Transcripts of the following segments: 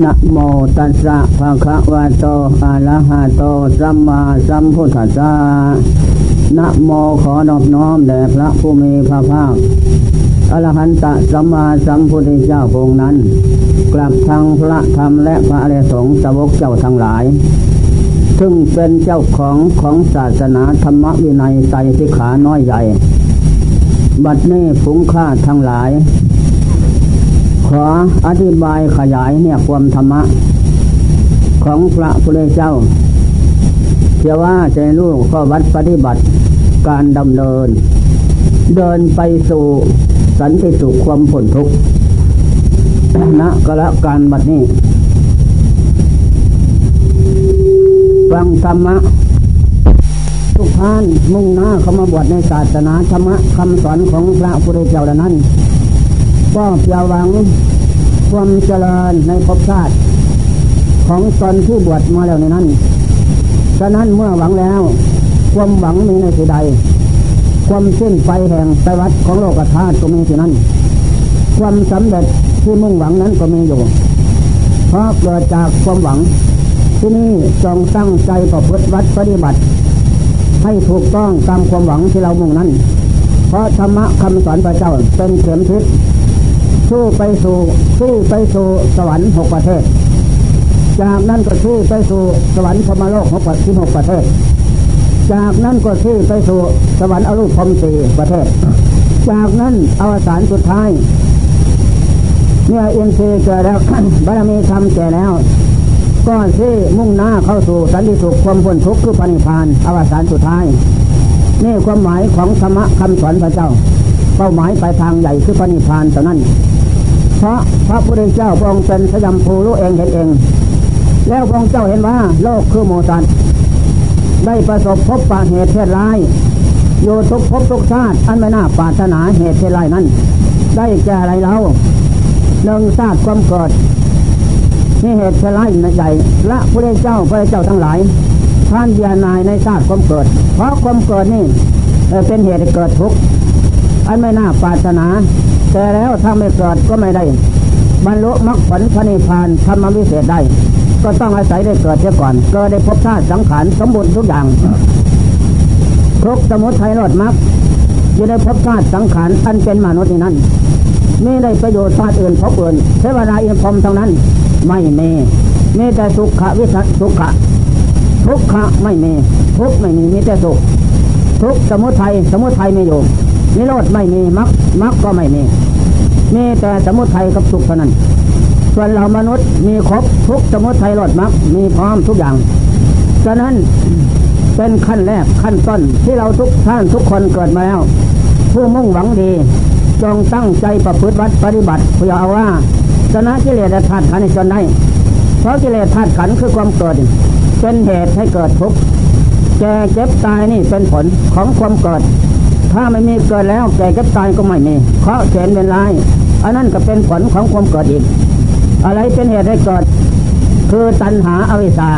นะโมตัสสะภะคะวะโตอะระหะโตสัมมาสัมพุทธัสสะนะโมขอนอบน้อมแด่พระผู้มีพระภาคอรหันตสัมมาสัมพุทธเจ้าพงค์นั้น กลับทางพระธรรมและพระอริยสงฆ์สาวกเจ้าทั้งหลาย ซึ่งเป็นเจ้าของของศาสนาธรรมวินัยไตรสิขาน้อยใหญ่ บัดนี้ผงค่าทั้งหลาย ขออธิบายขยายเนี่ยความธรรมะ ของพระพุทธเจ้าเชื่อว่าจะรู้ข้อวัดปฏิบัติการดำเนิน เดินไปสู่สันติสุขความผลทุกข์ณกละการบัดนี้ฟังธรรมะ ทุกท่านมุ่งหน้าเข้ามาบวชในศาสนาธรรมะคำสอนของพระพุทธเจ้าดังนั้น ก็เพียหวังความเจริญในภพชาติ ของตนที่บวชมาแล้วในนั้น ฉะนั้นเมื่อหวังแล้ว ความหวังมีในสิใด ความสิ้นไปแห่งไตรวัฏของโลกธาตุก็มีที่นั้น ความสำเร็จที่มุ่งหวังนั้นก็มีอยู่ เพราะเกิดจากความหวังที่นี่จงตั้งใจประพฤติวัดปฏิบัติ ให้ถูกต้องตามความหวังที่เรามุ่งนั้น เพราะธรรมะคำสอนพระเจ้าเป็นเข็มทิศ สู้ไปสู่สู้ไปสู่สวรรค์หกประเทศ จากนั้นก็สู้ไปสู่สวรรค์พมโลกหกประที่หกประเทศ จากนั้นก็สู้ไปสู่สวรรค์อรูปพรมสี่ประเทศ จากนั้นอวสานสุดท้ายเมื่อเอ็นซีเกิดแล้วบารมีธรรมแก่แล้ว ก็ที่มุ่งหน้าเข้าสู่สันติสุขความพ้นทุกข์คือปณิพานอวสานสุดท้าย นี่ความหมายของธรรมะคำสอนพระเจ้า เป้าหมายปลายทางใหญ่คือปณิพานเท่านั้น เพราะพระพุทธเจ้าพระองค์เป็นสยามภูรู้เองเห็นเอง แล้วพระองค์เจ้าเห็นว่าโลกคือโมตันได้ประสบพบปะเหตุเพศร้ายอยู่ทุกภพทุกชาติอันไม่น่าปรารถนาเหตุเพศร้ายนั้น ได้แก่อะไรเราหนึ่งชาติความเกิดนี่เหตุเพศร้ายใหญ่ละพระเจ้าพระเจ้าทั้งหลายท่านเบียนายในชาติความเกิด เพราะความเกิดนี่เป็นเหตุเกิดทุกข์อันไม่น่าปรารถนา แต่แล้วถ้าไม่เกิดก็ไม่ได้ บรรลุมรรคผลพระนิพพานธรรมวิเศษได้ ก็ต้องอาศัยได้เกิดเสียก่อนเกิดได้พบชาติสังขารสมบูรณ์ทุกอย่างทุกสมุทัยรอดมรรคอยู่ในภพชาติสังขารอันเป็นมนุษย์นั้นไม่ได้ประโยชน์ชาติอื่นพบอื่นเทวดาอินพรหมทั้งนั้น ไม่มีมีแต่สุขวิสัสุขะทุกขะไม่มีทุกไม่มีมีแต่สุขทุกสมุทัยสมุทัยไม่อยู่นิโรธไม่มีมรรคมรรคก็ไม่มี มีแต่สมุทัยกับสุขเท่านั้น ส่วนเรามนุษย์มีครบทุกสมุทัยรอดมรรคมีพร้อมทุกอย่างฉะนั้นเป็นขั้นแรกขั้นต้นที่เราทุกท่านทุกคนเกิดมาแล้ว ผู้มุ่งหวังดี จงตั้งใจประพฤติวัดปฏิบัติเพื่อเอาว่าชนะกิเลสธาตุขันธ์จนได้ เพราะกิเลสธาตุขันธ์คือความเกิด เป็นเหตุให้เกิดทุกข์แก่เจ็บตายนี่เป็นผลของความเกิด ถ้าไม่มีเกิดแล้วแก่เจ็บตายก็ไม่มีเคราะเข็นเป็นลาย อันนั้นก็เป็นผลของความเกิดอีก อะไรเป็นเหตุให้เกิด คือตัณหาอวิชา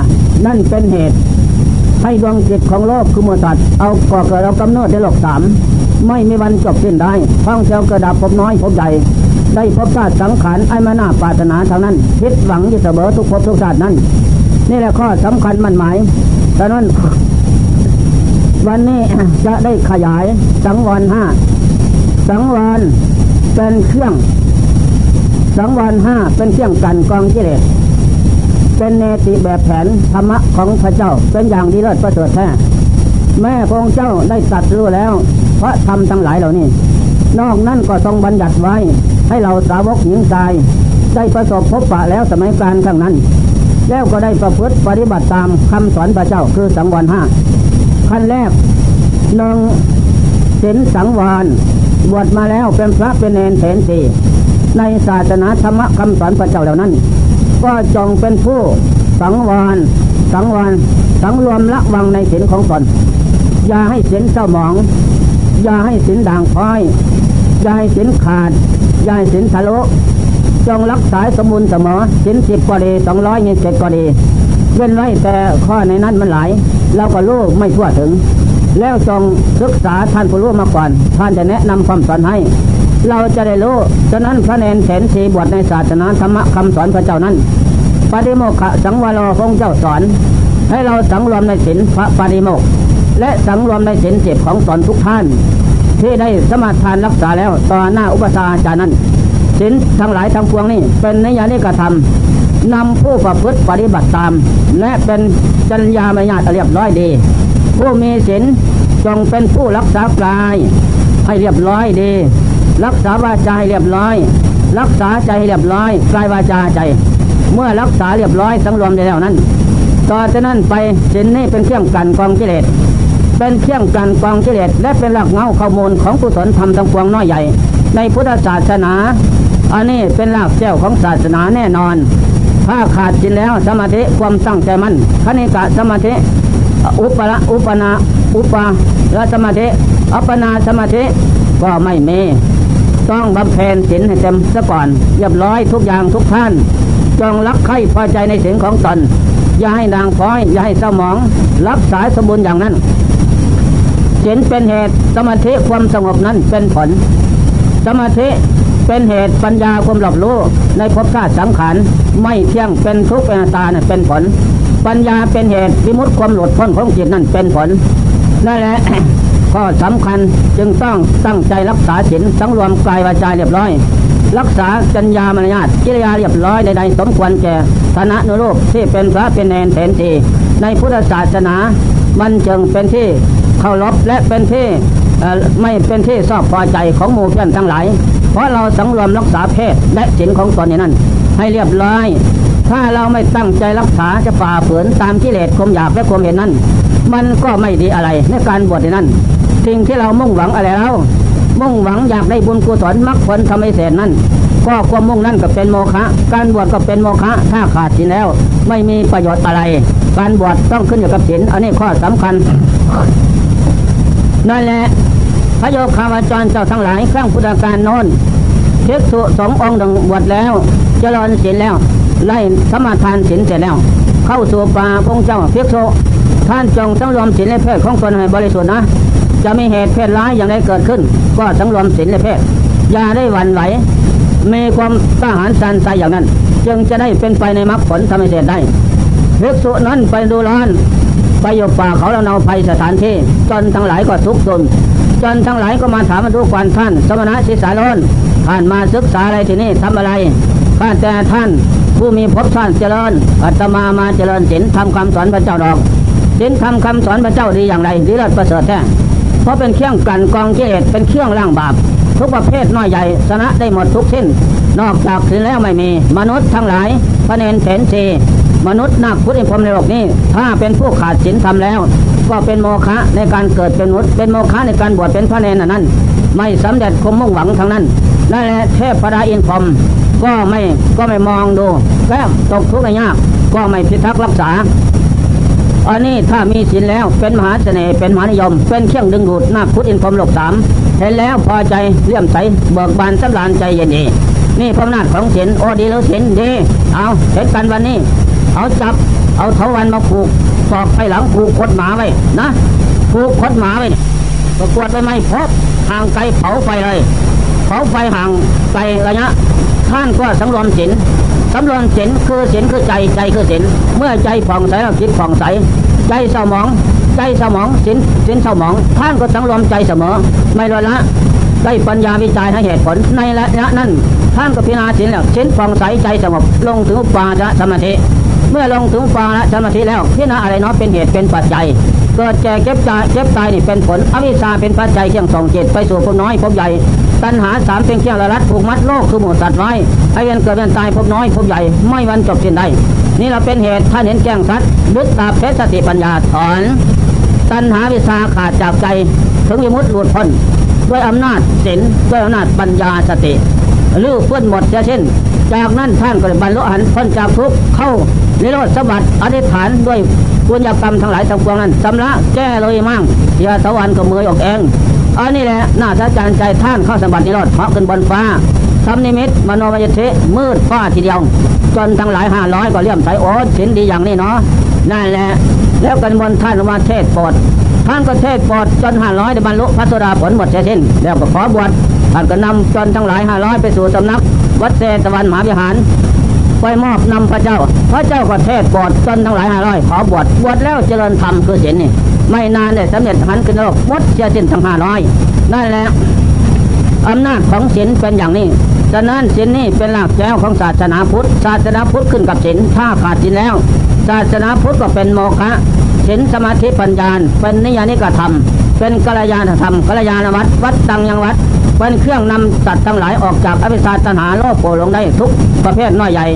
นั่นเป็นเหตุ ให้ดวงจิตของโลกคือมวลสัตว์เอาก่อเกิดเรากำเนิดในโลกสามไม่มีวันจบสิ้นได้ท่องเที่ยวกระดับพบน้อยพบใหญ่ได้พบชาติสังขารไอ้มานาปาถนาทานั้นคิดหวังที่เสมอทุกภพทุกชาตินั้น นี่แหละข้อสำคัญมันหมายดังนั้น วันนี้จะได้ขยายสังวรห้าสังวร เป็นเครื่อง สังวรห้าเป็นเครื่องกันกองกิเลสเป็นเนติแบบแผนธรรมะของพระเจ้าเป็นอย่างดีเลิศประเสริฐแท้แม่พระองค์เจ้าได้ตัดรู้แล้ว เพราะทำทั้งหลายเหล่านี้ นอกนั้นก็ทรงบัญญัติไว้ ให้เราสาวกหญิงชาย ได้ประสบพบปะแล้วสมัยกางครั้งนั้น แล้วก็ได้ประพฤติปฏิบัติตามคำสอนพระเจ้าคือสังวรห้าขั้นแรกหนึ่งศีลสังวร บวชมาแล้วเป็นพระเป็นเนรเถนสีในศาสนาธรรมคำสอนพระเจ้าเหล่านั้น ก็จงเป็นผู้สังวรสังวรสังรวมละวังในศีลของตนอย่าให้ศีลเศร้าหมอง อย่าให้ศีลด่างพร้อย อย่าให้ศีลขาด อย่าให้ศีลทะลุจงรักษาสมุนเสมอศีลสิบก็ดีสองร้อยยี่สิบก็ดีเว้นไว้แต่ข้อในนั้นมันหลายเราก็รู้ไม่ทั่วถึง แล้วจงศึกษาท่านผู้รู้มาก่อน ท่านจะแนะนำความสอนให้ เราจะได้รู้ ฉะนั้นพระเนนเถนสีบวชในศาสนาธรรมคำสอนพระเจ้านั้น ปฏิโมกขสังวโรพระเจ้าสอน ให้เราสังรวมในศีลพระปฏิโมกและสังรวมในศีลเจ็บของตนทุกท่าน ที่ได้สมาทานรักษาแล้วต่อหน้าอุปสาจารย์นั้นศีลทั้งหลายทั้งปวงนี้เป็นนิยานิกระทำนำผู้ประพฤติปฏิบัติตาม และเป็นจัญญามายาทเรียบร้อยดี ผู้มีศีลจงเป็นผู้รักษากาย ให้เรียบร้อยดี รักษาวาจาให้เรียบร้อย รักษาใจให้เรียบร้อยกายวาจาใจ เมื่อรักษาเรียบร้อยสังรวมได้แล้วนั้นต่อจากนั้นไปศีลนี้เป็นเครื่องกันกองกิเลสเป็นเครื่องกันกองกิเลสและเป็นหลักเงาข้อมูลของกุศลธรรมทั้งปวงน้อยใหญ่ ในพุทธศาสนา อันนี้เป็นหลักแก้วของศาสนาแน่นอน ถ้าขาดศีลแล้วสมาธิความตั้งใจมั่นคณิกะสมาธิ อุปละอุปนาอุปาละสมาธิอัปนาสมาธิก็ไม่มีต้องบำเพ็ญศีลให้เต็มซะก่อนเรียบร้อยทุกอย่างทุกท่าน จงรักใคร่พอใจในศีลของตน อย่าให้นางพ้อย อย่าให้เศร้าหมอง รักษาสมบูรณ์อย่างนั้นศีลเป็นเหตุสมาธิความสงบนั้นเป็นผล สมาธิเป็นเหตุปัญญาความหลับรู้ในภพชาติสังขารไม่เที่ยงเป็นทุกข์เป็นตาเป็นผล ปัญญาเป็นเหตุวิมุตติความหลุดพ้นของจิตนั่นเป็นผลนั่นแหละข้อสำคัญจึงต้องตั้งใจรักษาศีลสังรวมกายวาจาเรียบร้อย รักษาจัญญามารยาทกิริยาเรียบร้อยใดๆสมควรแก่ฐานะนุรูปที่เป็นพระเป็นเนนเถนทีในพุทธศาสนา มันจึงเป็นที่เคารพและเป็นที่ไม่เป็นที่ชอบพอใจของหมู่เพื่อนทั้งหลาย เพราะเราสังรวมรักษาเพศและศีลของตนในนั้น ให้เรียบร้อย ถ้าเราไม่ตั้งใจรักษาจะฝ่าฝืนตามกิเลสความอยากและความเห็นนั้น มันก็ไม่ดีอะไรในการบวชในนั้นสิ่งที่เรามุ่งหวังอะไรแล้วมุ่งหวังอยากได้บุญกุศลมรรคผลทำให้เสร็จนั้นก็ความมุ่งนั้นก็เป็นโมฆะการบวชก็เป็นโมฆะถ้าขาดศีลแล้ว ไม่มีประโยชน์อะไร การบวชต้องขึ้นอยู่กับศีลอันนี้ข้อสำคัญนั่นแหละพระโยคาวาจรเจ้าทั้งหลายครั้งพุทธกาลโน้นเทกสุสององค์ดังบวชแล้ว เจริญศีลแล้ว ไล่สมาทานศีลเสร็จแล้ว เข้าสู่ป่าพงเจ้าเพียกโซท่านจงสังรวมศีลและเพศของตนให้บริสุทธิ์นะ จะมีเหตุเพศร้ายอย่างไรเกิดขึ้น ก็สังรวมศีลและเพศอย่าได้หวั่นไหวมีความกล้าหาญสันใจอย่างนั้น จึงจะได้เป็นไปในมรรคผลทำให้เสร็จได้เภิกษุนั้นไปดูร้อนไปอยู่ป่าเขาเราเนาภัยสถานที่จนทั้งหลายก็ทุกข์ทนจนทั้งหลายก็มาถามมาดูกวนท่าน สมณะศิสารนท่านมาศึกษาอะไรที่นี่ทำอะไรข้าแต่ท่าน ผู้มีภพชาติเจริญอาตมามาเจริญศีลทำคำสอนพระเจ้าดอกศีลทำคำสอนพระเจ้าดีอย่างไรดีเลิศประเสริฐแท้เพราะเป็นเครื่องกันกองกิเลสเป็นเครื่องล้างบาป ทุกประเภทน้อยใหญ่ชนะได้หมดทุกสิ้น นอกจากศีลแล้วไม่มี มนุษย์ทั้งหลายพระเนนเถนสีมนุษย์นักพุทธิพรมในโลกนี้ ถ้าเป็นผู้ขาดศีลธรรมแล้ว ก็เป็นโมฆะในการเกิดเป็นมนุษย์เป็นโมฆะในการบวชเป็นพระเนนนั้น ไม่สำเร็จคมมุ่งหวังทั้งนั้นนั่นแหละเทพพระอินทร์พรม ก็ไม่ก็ไม่มองดูและตกทุกข์ในยาก ก็ไม่พิทักษ์รักษา อันนี้ถ้ามีศีลแล้วเป็นมหาเสน่ห์เป็นมหานิยม เป็นเครื่องดึงดูดนาคพุทธอินพรมโลกสามเห็นแล้วพอใจเลื่อมใสเบิกบานสำราญใจเย็นดีนี่พระนาจของศีลโอดีแล้วศีลดี เอาเห็นกันวันนี้ เอาจับเอาเถาวันมาผูกสอกไปหลังผูกคดหมาไว้นะผูกคดหมาไว้ประกวดไปไม่พบห่างไกลเผาไฟเลยาไฟห่างไกลระยะ ท่านก็สำรวมศีลสำรวมศีลคือศีลคือใจใจคือศีลเมื่อใจผ่องใสแล้วจิตผ่องใส ใจเศร้าหมองใจเศร้าหมองศีลศีลเศร้าหมอง ท่านก็สำรวมใจเสมอ ไม่ลดละได้ปัญญาวิจัยให้เหตุผลในระยะนั้นท่านก็พิจารณาศีลแล้วศีลผ่องใสใจสงบลงถึงปาจสมาธิ เมื่อลงถึงอุปาสมาธิแล้วพิจารณาอะไรเนาะเป็นเหตุเป็นปัจจัยเกิดแก่เก็บตายเก็บตายนี่เป็นผลอวิชชาเป็นปัจจัยเครื่องส่งจิตไปสู่ภพน้อยภพใหญ่ ตัณหาสามเป็นเครื่องละลัดผูกมัดโลกคือหมู่สัตว์ไว้ให้เวียนเกิดเวียนตายภพน้อยภพใหญ่ไม่วันจบสิ้นได้นี่เราเป็นเหตุท่านเห็นแจ้งชัดบุตตาเพชรสติปัญญาถอน ตัณหาวิชาขาดจากใจถึงวิมุตติหลุดพ้นด้วยอำนาจศีลด้วยอำนาจปัญญาสติลื้อเพื่อนหมดเช่น จากนั้นท่านก็บรรลุอรหันพ้นจากทุกข์เข้า นิโรธสมบัติอธิษฐานด้วยบุญญากรรมทั้งหลายทั้งปวงนั้นสำละแก้เลยมั่งเสียสวรรค์ก็มือออกเองอันนี้แหละน่าสะใจใจท่านเข้าสมบัตินิโรธเพราะขึ้นบนฟ้าทำนิมิตมโนมยเทมืดฟ้าทีเดียว จนทั้งหลายห้าร้อยก็เลี่ยมใสโอ้สินดีอย่างนี้เนาะนั่นแหละ แล้วกันบนท่านมาเทศปรดท่านก็เทศปรดจนห้าร้อยได้บรรลุพระโสดาผลหมดเสียสิ้นแล้วก็ขอบวชท่านก็นำจนทั้งหลายห้าร้อยไปสู่สำนัก วัดเศตวันมหาวิหาร ไปมอบนำพระเจ้า พระเจ้าก็เทศบวชจนทั้งหลายห้าร้อยขอบวชบวชแล้วเจริญธรรมคือศีลนี่ ไม่นานได้สำเร็จหันขึ้นโลกมดเสียสิ้นทั้งห้าร้อยนั่นแหละอำนาจของศีลเป็นอย่างนี้ฉะนั้นศีลนี่เป็นหลักแก้วของศาสนาพุทธ ศาสนาพุทธขึ้นกับศีลถ้าขาดศีลแล้ว ศาสนาพุทธก็เป็นโมฆะศีลสมาธิปัญญาเป็นนิยานิกธรรม เป็นกัลยาณธรรมกัลยาณวัดวัดตังยังวัด เป็นเครื่องนำสัตว์ทั้งหลายออกจากอภิชาตัณหาโลภโกรธหลงได้ทุกประเภทน้อยใหญ่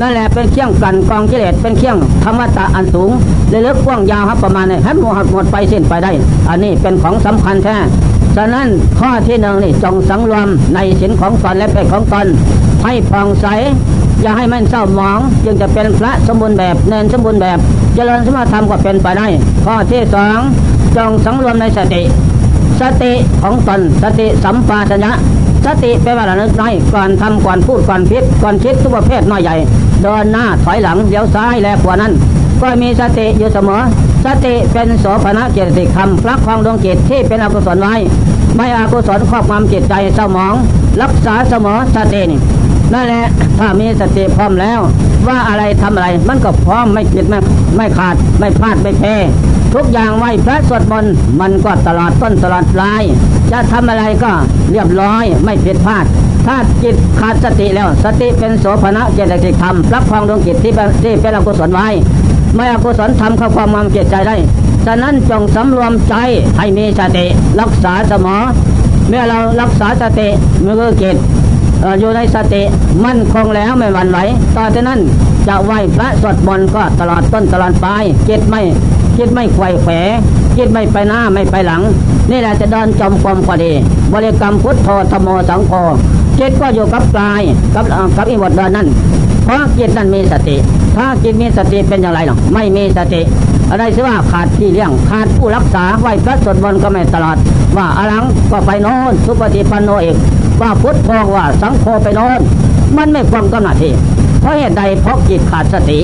นั่นแหละเป็นเครื่องกันกองกิเลสเป็นเครื่องธรรมตะอันสูงเลยลึกกว้างยาวครับประมาณนี้ให้หมดหมดไปสิ้นไปได้ อันนี้เป็นของสำคัญแท้ฉะนั้นข้อที่หนึ่งนี่จงสังรวมในศีลของตนและเพศของตนให้ผ่องใสอย่าให้มันเศร้าหมองจึงจะเป็นพระสมบูรณ์แบบเนนสมบูรณ์แบบ เจริญสมาธรรมก็เป็นไปได้ ข้อที่สองจงสังรวมในสติ สติของตนสติสัมปาชัญญะสติแปลว่าระลึกได้ก่อนทำก่อนพูดก่อนคิดก่อนคิดทุกประเภทน้อยใหญ่เดินหน้าถอยหลังเลี้ยวซ้ายและขวานั้น ก็มีสติอยู่เสมอ สติเป็นโสภณะเจตสิกธรรมพระคองดวงจิตที่เป็นอกุศลไว้ ไม่อกุศลครอบความจิตใจเศร้าหมอง รักษาเสมอสตินี่นั่นแหละถ้ามีสติพร้อมแล้ว ว่าอะไรทำอะไรมันก็พร้อมไม่ผิดไม่ไม่ขาดไม่พลาดไม่แพ้ ทุกอย่างไหวพระสวดมนต์มันก็ตลอดต้นตลอดปลาย จะทำอะไรก็เรียบร้อยไม่ผิดพลาด ถ้าจิตขาดสติแล้ว สติเป็นโสภณะเจตสิกธรรมรับความดวงจิตที่เป็นที่เป็นอกุศลไว้ไม่อกุศลทำเข้าความความเจใจได้ ฉะนั้นจงสำรวมใจให้มีสติรักษาสมอ เมื่อเรารักษาสติมือเอ่ออยู่ในสติมั่นคงแล้วไม่หวั่นไหวต่อจากนั้นจะไหวพระสวดมนต์ก็ตลอดต้นตลอดปลายจิตไม่ จิตไม่ไขว่แขวจิตไม่ไปหน้าไม่ไปหลัง นี่แหละจะเดินจมกรมพอดี บริกรรมพุทโธธรมโมสังโฆจิตก็อยู่กับกายกับอ่อกับอีวดเดินนั่นเพราะจิตนั้นมีสติ ถ้าจิตมีสติเป็นอย่างไรหรอไม่มีสติ อะไรสิว่าขาดที่เลี้ยง ขาดผู้รักษาไหวพระสวดมนต์ก็ไม่ตลอด ว่าอลังก็ไปโน่นสุปฏิปันโนเอกว่าพุทธโธว่าสังโฆไปโน่นมันไม่ความกำหนัดที่เพราะเหตุใดเพราะจิตขาดสติ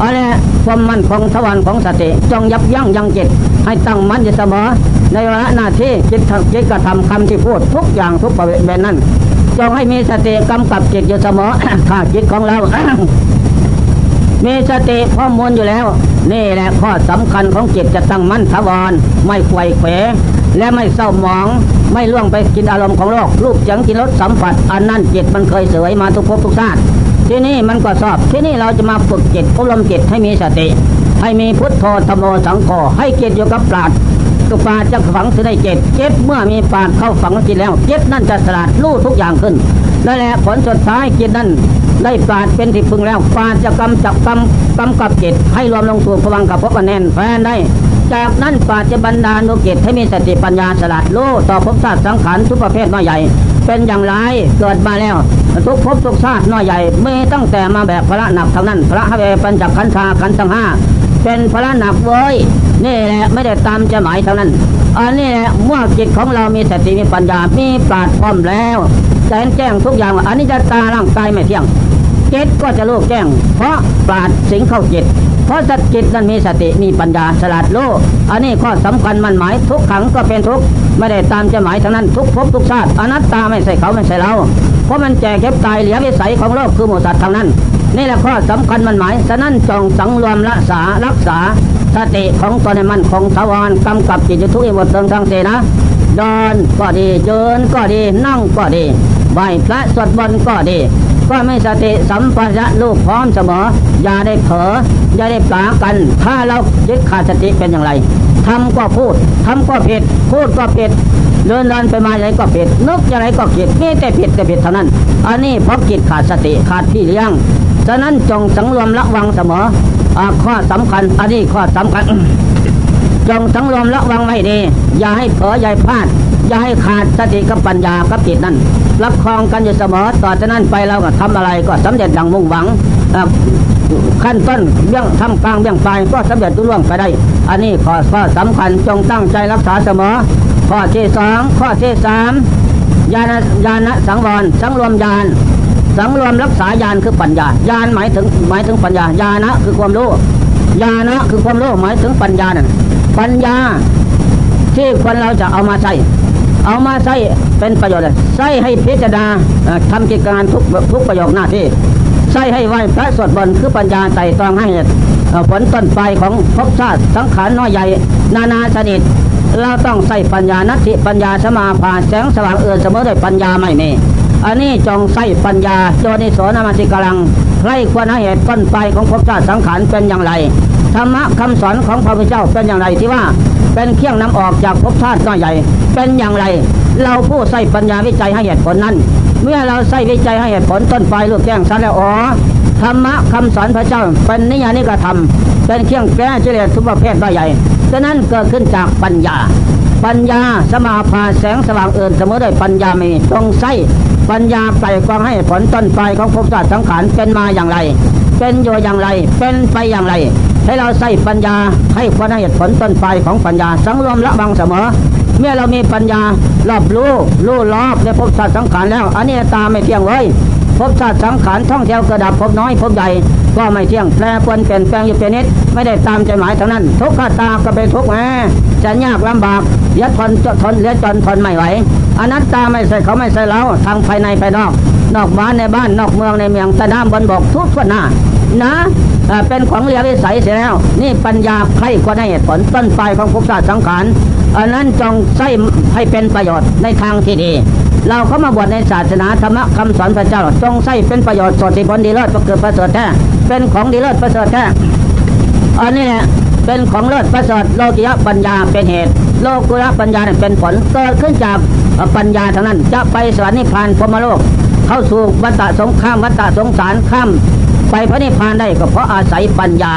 อันนี้ความมั่นคงทวันของสติจงยับยั้งยังจิตให้ตั้งมั่นอยู่เสมอในเวลาหน้าที่จิตทำจิตกระทำคำที่พูดทุกอย่างทุกประเภทนั้นจงให้มีสติกำกับจิตอยู่เสมอถ้าจิตของเรา มีสติข้อมูลอยู่แล้ว นี่แหละข้อสำคัญของจิตจะตั้งมั่นถาวรไม่ไขว่เขวและไม่เศร้าหมองไม่ล่วงไปกินอารมณ์ของโลกรูปเสียงกินรสสัมผัส อันนั้นจิตมันเคยเสวยมาทุกภพทุกชาติ ที่นี่มันก็สอบ ที่นี่เราจะมาฝึกจิตอบรมจิตให้มีสติ ให้มีพุทโธธรรมโมสังโฆให้จิตอยู่กับปราดก็ปาจะฝังสิได้เจ็ดเจ็ดเมื่อมีปราดเข้าฝังจิตแล้วเจ็ดนั่นจะสลัดรู้ทุกอย่างขึ้นนั่นแหละผลสุดท้ายจิตนั้นได้ปราดเป็นที่พึงแล้วปราดจะกำจับกำกำกับจิตให้รวมลงสู่พวังกับพบกันแน่นแฟนได้ จากนั้นปราดจะบรรดาลดวงจิตให้มีสติปัญญาสลัดรู้ต่อภพชาติสังขารทุกประเภทน้อยใหญ่ เป็นอย่างไรเกิดมาแล้วทุกภพทุกชาติน้อยใหญ่ไม่ตั้งแต่มาแบบพระหนักทั้งนั้น พระเวปัญจขันธาขันธ์ทั้งห้าเป็นพระหนักเว้ยนี่แหละไม่ได้ตามจะหมายเท่านั้นอันนี้แหละเมื่อจิตของเรามีสติมีปัญญามีปราดพร้อมแล้วแจ้งแจ้งทุกอย่างอันนี้จะตาร่างกายไม่เที่ยง จิตก็จะโลกแจ้ง เพราะปราดสิงเข้าจิตเพราะสัตจิตนั้นมีสติมีปัญญาสลัดโลกอันนี้ข้อสำคัญมันหมายทุกขังก็เป็นทุกไม่ได้ตามจะหมายเท่านั้นทุกภพทุกชาติอนัตตาไม่ใช่เขาไม่ใช่เราเพราะมันแจกเก็บตายเหลือวิสัยของโลกคือหมูสัตว์ทางนั้น นี่แหละข้อสำคัญมันหมายฉะนั้นจงสังรวมรักษารักษาสติของตนให้มันคงทวารกำกับจิตทุกอิบทเติงทางเสนะเดินก็ดีเดินก็ดีนั่งก็ดีไหวพระสวดมนต์ก็ดี ก็ไม่สติสัมปชัญญะลูกพร้อมเสมอ อย่าได้เผลออย่าได้ปลากัน ถ้าเรายึดขาดสติเป็นอย่างไรทำก็พูดทำก็ผิด พูดก็ผิดเดินเดินไปมาอะไรก็ผิดนึกอะไรก็ผิดนี่แต่ผิดแต่ผิดเท่านั้น อันนี้เพราะจิตขาดสติขาดพี่เลี้ยงฉะนั้นจงสังรวมระวังเสมออข้อสำคัญ อันนี้ข้อสำคัญ จงสังรวมระวังไว้ดี อย่าให้เผลออย่าให้พลาด อย่าให้ขาดสติกับปัญญากับจิตนั้น รับครองกันอยู่เสมอ ต่อจากนั้นไปเราก็ทำอะไรก็สำเร็จดังมุ่งหวังขั้นต้นเบี้ยงทำกลางเบี้ยงปลายก็สำเร็จรุ่ล่วงไปได้ อันนี้ข้อข้อสำคัญจงตั้งใจรักษาเสมอ ข้อที่สองข้อที่สามญาณญาณสังวรสังรวมญาณสังรวมรักษาญาณคือปัญญาญาณหมายถึงหมายถึงปัญญาญาณะคือความรู้ญาณะคือความรู้หมายถึงปัญญานั่นปัญญาที่คนเราจะเอามาใช้เอามาใช้ เป็นประโยชน์เลยใช้ให้พิจารณาทำกิจการทุกทุกประโยคหน้าที่ใส่ให้ไหวพระสวดบนคือปัญญาไต่ตองให้ผลต้นไปของภพชาติสังขารน้อยใหญ่ นานาชนิดเราต้องใส่ปัญญานัตติปัญญาสมาภาแสงสว่างเอื่นเสมอด้วยปัญญาไม่มีอันนี้จงใส่ปัญญาโยนิโสนามาสิกลังใครควรห้เหตุต้นไปของภพชาติสังขารเป็นอย่างไรธรรมะคำสอนของพระพุทธเจ้าเป็นอย่างไรที่ว่าเป็นเครื่องนำออกจากภพชาติน้อยใหญ่ เป็นอย่างไร เราผู้ใส่ปัญญาวิจัยให้เหตุผลนั้น เมื่อเราใส่วิจัยให้เหตุผลต้นไปลูกแจ้งสันแล้วอ๋อธรรมะคำสอนพระเจ้าเป็นนิยานิกระทำเป็นเครื่องแก้เจริญทุกประเภทน้ใหญ่ฉะนั้นเกิดขึ้นจากปัญญา ปัญญาสมาภาแสงสว่างเอื่นเสมอด้วยปัญญามีตรงใส่ปัญญาไต่กองให้ผลต้นไปของภพชาติสังขารเป็นมาอย่างไร เป็นอยู่อย่างไร เป็นไปอย่างไร ให้เราใส่ปัญญาให้ควรให้เหตุผลต้นไปของปัญญาสังรวมละบังเสมอ เมื่อเรามีปัญญารอบรู้รู้รอบในภพชาติสังขารแล้วอันนี้ตาไม่เที่ยงเลยภพชาติสังขารท่องเที่ยวกระดับภพน้อยภพใหญ่ก็ไม่เที่ยงแปรปรวนเปลี่ยนแปลงอยู่เป็นนิดไม่ได้ตามใจหมายเท่านั้น ทุกขตาก็เป็นทุกข์แหมจะยากลำบากเลียทนจะทนเลียจนทนไม่ไหวอนัตตาไม่ใส่เขาไม่ใส่เราทางภายในภายนอก นอกบ้านในบ้านนอกเมืองในเมืองใต้น้ำบนบกทุกทวนหน้านะเป็นของเรียวิสัยเสียแล้ว นี่ปัญญาใครควรให้เหตุผลต้นปลายของภพชาติสังขาร อันนั้นจงใช้ให้เป็นประโยชน์ในทางที่ดี เราเข้ามาบวชในศาสนาธรรมะคำสอนพระเจ้า จงใช้เป็นประโยชน์สดสิผลดีเลิศประเกิดประเสริฐแท้เป็นของดีเลิศประเสริฐแท้อันนี้แหละเป็นของเลิศประเสริฐโลกิยปัญญาเป็นเหตุ โลกุยปัญญาเป็นผลเกิดขึ้นจากปัญญาเท่านั้นจะไปสวรรค์นิพพานพรมโลก เข้าสู่วัฏสงครามวัฏสงสารข้ามไปพระนิพพานได้ก็เพราะอาศัยปัญญา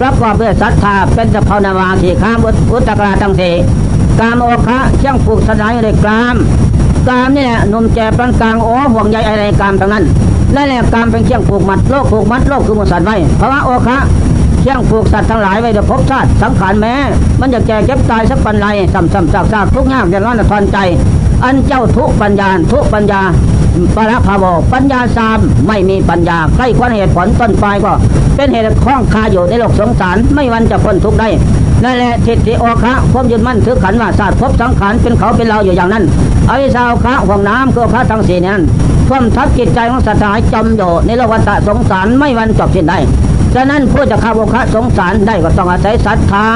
ประกอบด้วยศรัทธาเป็นสภาวนาวาขีข้ามอุตกราทั้งสี่ กามโอคะเชี่ยงผูกสลายในกรามกามนี่แหละนุ่มแก่ปานกลางโอ้ห่วงใยอะไรกามทั้งนั้นและแหละกามเป็นเชี่ยงผูกมัดโลกผูกมัดโลกคือมสัตว์ไว้เพราะว่าโอคะเชี่ยงผูกสัตว์ทั้งหลายไว้เดี๋ยวพบชาติสังขารแม้ มันจะแก่เก็บตายสักปันไรซ้ำซ้ำซากซากทุกข์ยากจะร้อนทอนใจ อันเจ้าทุกปัญญาทุกปัญญาปรภาวปัญญาสามไม่มีปัญญาใกล้ควรเหตุผลต้นปลายก็ เป็นเหตุคล้องคาอยู่ในโลกสงสารไม่วันจะพ้นทุกข์ได้ นั่นแหละทิฏฐิโอคะความยึดมั่นถือขันว่าศาสตร์พบสังขารเป็นเขาเป็นเราอยู่อย่างนั้นอวิชาโอคะห่วงน้ำคือพระทั้งสี่นั้นท่วมทับจิตใจของสัตว์หายจมอยู่ในโลกวัฏสงสารไม่วันจบสิ้นได้ฉะนั้นผู้จะข้าโอคะสงสารได้ก็ต้องอาศัยศรัทธา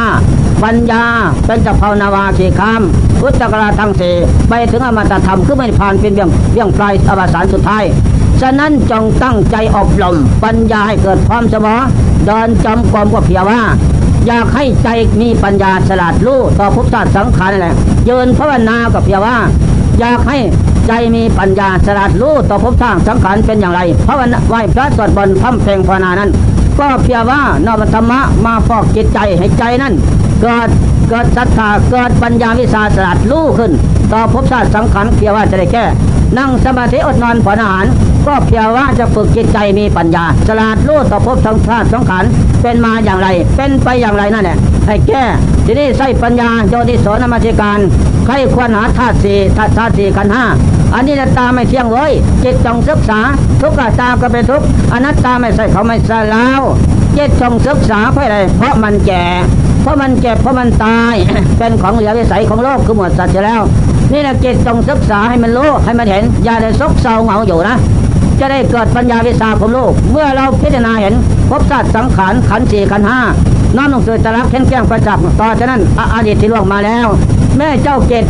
ปัญญาเป็นจะภาวนาวาขีคามพุทธกราทั้งสี่ไปถึงอมตะธรรมคือไม่ผ่านเป็นเบี่ยงเบี่ยงปลายอวสานสุดท้ายฉะนั้นจงตั้งใจอบรมปัญญาให้เกิดความเสมอเดินจำความก็เพียว่า อยากให้ใจมีปัญญาฉลาดรู้ต่อภพชาติสังขารนั่นแหละเยินภาวนากับเพียว่า อยากให้ใจมีปัญญาฉลาดรู้ต่อภพชาติสังขารเป็นอย่างไรภาวนาไหวพระสวดบนทำเพลงภาวนานั้น ก็เพียว่านอบธรรมะมาฟอกจิตใจให้ใจนั้นเกิดเกิดศรัทธาเกิดปัญญาวิชาสลัดลู่ขึ้น ต่อภพชาติสังขารเพียว่าจะได้แก้นั่งสมาธิอดนอนผ่อนอาหาร ก็เพียงว่าจะฝึกจิตใจมีปัญญาสลาดลู่ต่อภพสังชาติสังขารเป็นมาอย่างไร เป็นไปอย่างไรนั่นแหละให้แก้ทีนี้ใส่ปัญญาโยนิโสนมัติการใครควรหาธาตุสี่ธาตุธาตุสี่ขันห้าอันนี้ตาไม่เที่ยงเลยจิตจงศึกษา ทุกขตาก็เป็นทุกอนัตตาไม่ใส่เขาไม่ใส่แล้วจิตจงศึกษาเพราะอะไรเพราะมันแก่ เพราะมันเจ็บเพราะมันตาย เป็นของเหลือวิสัยของโลกคือหมดสัตว์แล้ว นี่แหละจิตจงศึกษาให้มันรู้ให้มันเห็นอย่าได้ซกเซาเหงาอยู่นะ จะได้เกิดปัญญาวิชาของโลก เมื่อเราพิจารณาเห็นพบสัตว์สังขารขันธ์สี่ขันธ์ห้าน้อมลงสู่ตรักเข่นแก้งประจักษ์ต่อจากนั้นอดีตที่ล่วงมาแล้ว แม่เจ้าเกต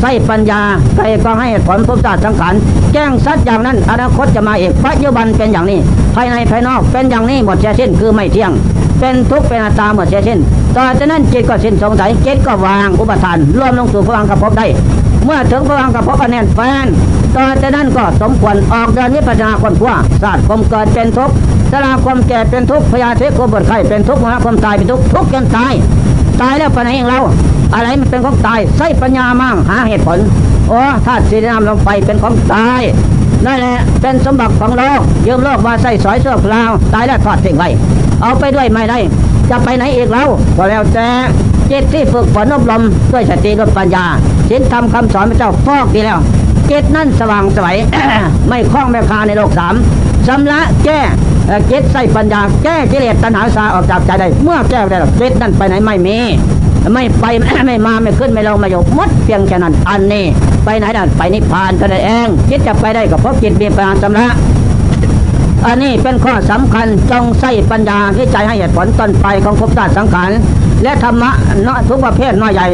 ใส่ปัญญาใครก็ให้ผลพบสัตว์สังขารแจ้งสัตว์อย่างนั้นอนาคตจะมาเอกปัจจุบันเป็นอย่างนี้ ภายในภายนอกเป็นอย่างนี้หมดเสียสิ้นคือไม่เที่ยง เป็นทุกข์เป็นอัตตาหมดเสียสิ้นต่อจากนั้นจิตก็สิ้นสงสัยจิตก็วางอุปทานรวมลงสู่พลังกับพบได้ เมื่อถึงพลังกับพบอันแน่นแฟนต่อจากนั้นก็สมควรออกเดินวิปัสสนาคนขั้วศาสตร์ความเกิดเป็นทุกข์สลาความแก่เป็นทุกข์พยาธิความปวดไข้เป็นทุกข์มรณะความตายเป็นทุกข์ทุกข์จนตายตายแล้วไปไหนเองเรา อะไรมันเป็นของตายใช้ปัญญามั่งหาเหตุผลโอ้ธาตุสีน้ำลมไฟเป็นของตายนั่นแหละเป็นสมบัติของโลกยืมโลกมาใส่สอยเสื้อคลาวตายแล้วทอดทิ้งไว้เอาไปด้วยไม่ได้ จะไปไหนเอีกแล้วก็แล้วแต่ จิตที่ฝึกฝนอบรมด้วยสติด้วยปัญญาศีลธรรมคำสอนพระเจ้าฟอกดีแล้วจิตนั่นสว่างสวย ไม่คล้องแม่คาในโลกสามชำระแก้จิตใส่ปัญญาแก้กิเลสตัณหาสาออกจากใจได้ เมื่อแก้ได้จิตนั่นไปไหนไม่มี ไม่ไปไม่มาไม่ขึ้นไม่ลงไม่ยกมดเพียงแค่นั้นอันนี้ ไปไหนได้ไปนิพพานเท่านั้นเองจิตจะไปได้ก็เพราะจิตมีปัญญาชำระอันนี้เป็นข้อสำคัญจงใส่ปัญญาวิจัยให้เหตุผลต้นไปของภพชาติสังขาร และธรรมะนาะทุกประเภทน้อยใหญ่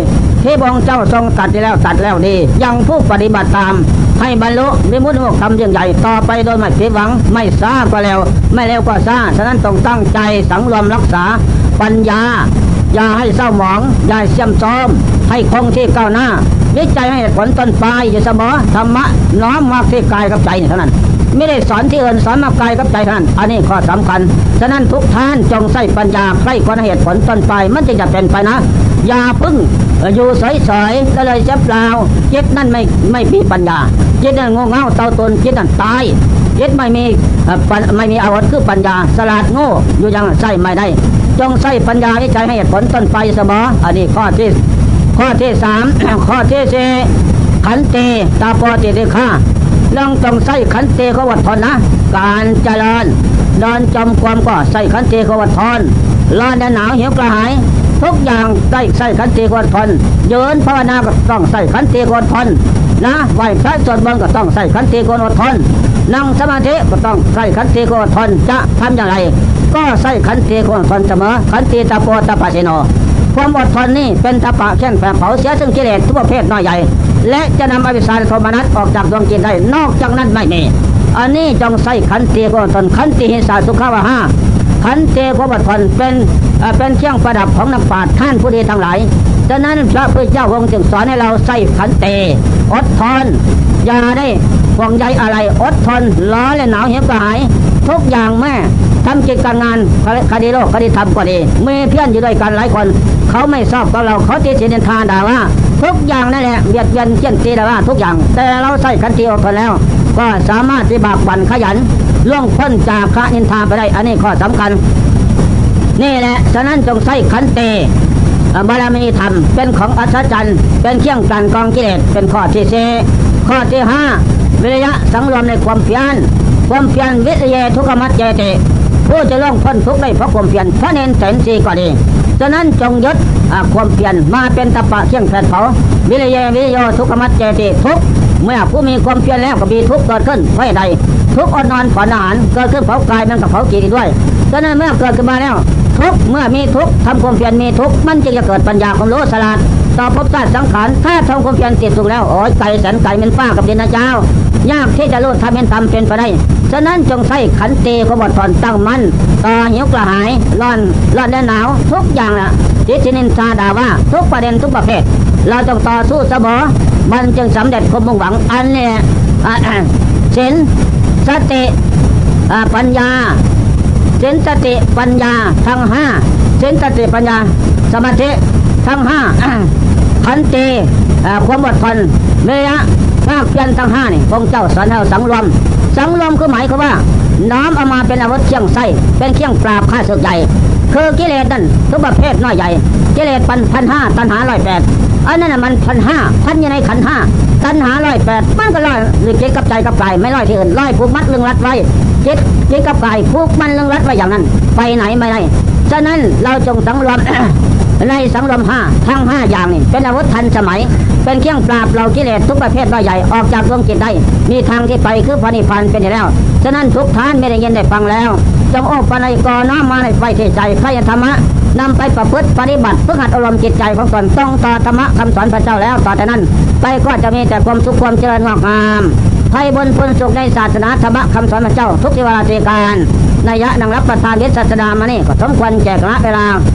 ที่พระองค์เจ้าทรงตัดที่แล้วตัดแล้วดี ยังผู้ปฏิบัติตาม ให้บรรลุวิมุตติโมกธรรมยิ่งใหญ่ต่อไปโดยไม่ผิดหวังไม่ช้าก็แล้ว ไม่เร็วก็ช้าฉะนั้นต้องตั้งใจสังรวมรักษาปัญญาอย่าให้เศร้าหมอง อย่าเสี่ยมซ้อม ให้คงที่ก้าวหน้าวิจัยให้ผลต้นปลายอยู่เสมอธรรมะน้อมมาที่กายกับใจนี่เท่านั้น ไม่ได้สอนที่อื่นสอนมากายกับใจท่าน อันนี้ข้อสำคัญ ฉะนั้นทุกท่านจงใส่ปัญญาใคร่ควรเหตุผลต้นไป มันจึงจะเป็นไปนะ อย่าพึ่งอยู่เฉยๆก็เลยเจ็บเปล่าเจิตนั่นไม่ไม่มีปัญญาเจิตนั่นงงเง่าเต่าตนเจิตนั่นตายเจิตไม่มีไม่มีอาวุธคือปัญญาสลาดโง่อยู่อยังใส่ไม่ได้ จงใส่ปัญญาวิจัยให้เหตุผลต้นไปเสมออันนี้ข้อที่ข้อที่สามข้อที่สี่ขันติตาปอติติฆา เรื่องต้องใส่ขันเตขวัดทนนะ การเจริญเดินจมความก็ใส่ขันเตขวัดทนร้อนหนาวเหี่ยวกระหายทุกอย่างได้ใส่ขันติเขวัดทนเยินภาวนาก็ต้องใส่ขันติเขวัดทนนะไหวพระสวดมนต์ก็ต้องใส่ขันติเขวัดทนนั่งสมาธิก็ต้องใส่ขันติเขวัดทนจะทำอย่างไร ก็ใส่ขันติเขวัดทนเสมอขันติตาโปตาปาสิโน ความอดทนนี่เป็นตะปะแข้งแผงเผาเสียซึ่งกิเลสทุกประเภทน้อยใหญ่ และจะนำอวิชชาโทมนัสออกจากดวงจิตได้นอกจากนั้นไม่มีอันนี้จงใส่ขันติความอดทนขันติหิสาสุขาวะห้าขันเตความอดทนเป็นเป็นเครื่องประดับของนักปราชญ์ท่านผู้ดีทั้งหลายฉะนั้นพระพุทธเจ้าองค์จึงสอนให้เราใส่ขันเต อดทนอย่าได้ห่วงใยอะไรอดทนร้อนและหนาวเหี่ยกระหาย ทุกอย่างแม่ ทำกิจการงานคดีโลกคดีธรรมก็ดีมีเพื่อนอยู่ด้วยกันหลายคน เขาไม่ชอบกับเราเขาตีเสียนทาด่าว่า ทุกอย่างนั่นแหละเบียดเบียนเกี้ยนตีด่าว่าทุกอย่าง แต่เราใส่คันตีออกไปแล้ว ก็สามารถที่บากบันขยันล่วงพ้นจากพระนินทาไปได้อันนี้ข้อสำคัญ นี่แหละฉะนั้นจงใส่ขันเตบารมีธรรมเป็นของอัศจรรย์เป็นเครื่องกันกองกิเลสเป็นข้อที่สี่ข้อที่ห้าวิริยะสังรวมในความเพียรความเพียรวิทยทุกขมัดเจติ ผู้จะล่องพ้นทุกข์ได้เพราะความเพียรพระเนนแสนสีก็ดีฉะนั้นจงยึดความเพียรมาเป็นตะปะเครื่องแผดเผาวิริยวิโยทุกขมัดเจติทุกเมื่อผู้มีความเพียรแล้วก็มีทุกข์เกิดขึ้นเพราะใด ทุกข์อดนอนผ่อนอาหารเกิดขึ้นเผากายมันกับเผาจิตด้วยฉะนั้นเมื่อเกิดขึ้นมาแล้วทุกเมื่อมีทุกทำความเพียรมีทุกมันจึงจะเกิดปัญญาความรู้สลาด ต่อภพชาติสังขารถ้าทำความเพียรติดสุขแล้วโอ้ยไก่แสนไก่เป็นฟ้ากับดินนะเจ้า ยากที่จะรู้ทำเป็นทำเป็นไปได้ฉะนั้นจงใส่ขันเติขบวทอนตั้งมั่นต่อหิวกระหายร้อนร้อนและหนาว ทุกอย่างละทิศนินทาด่าว่าทุกประเด็นทุกประเภท เราต้องต่อสู้เสมอมันจึงสำเร็จความมุ่งหวังอันเนี้อ่าศีลสติปัญญาสินสติปัญญาทั้งห้าสินสติปัญญาสมาธิทั้งห้า ขันติเอ่อความอดทนเมยะภาคเพียรทั้งห้านี่พระองค์เจ้าสอนเราสังรวม สังรวมคือหมายความว่า น้อมเอามาเป็นอาวุธเชียงไส้เป็นเครื่องปราบข้าศึกใหญ่ คือกิเลสนั่นทุกประเภทน้อยใหญ่ กิเลสพันพันห้าตัณหาร้อยแปดอันนั้นน่ะมันพันห้าพันยู่ในขันห้าตัณหาร้อยแปดมันก็ร้อยหรือเจ็ดกับใจกับกายไม่ร้อยที่อื่นร้อยผูกมัดลึงรัดไว้เจ็ดเจ็ดกับกายผูกมันลึงรัดไว้อย่างนั้น ไปไหนไม่ได้ฉะนั้นเราจงสังรวม ในสังรมห้าทั้งห้าอย่างนี่เป็นอาวุธทันสมัย เป็นเครื่องปราบเรากิเลสทุกประเภทน้อยใหญ่ออกจากดวงจิตได้ มีทางที่ไปคือพระนิพพานเป็นแล้ว ฉะนั้นทุกท่านไม่ได้ยินได้ฟังแล้ว จงโอปนัยกรน้อมมาในไฟเทใจพระธรรมะนำไปประพฤติปฏิบัติฝึกหัดอารมณ์จิตใจของตนต้องต่อธรรมะคำสอนพระเจ้าแล้วต่อแต่นั้น ไปก็จะมีแต่ความสุขความเจริญงอกงามไทยบนพลสุขในศาสนาธรรมะคำสอนพระเจ้า ทุกที่เวลาเทการนัยยะนังรับประทานเวทศาสนามานี่ก็สมควรแจกละเวลา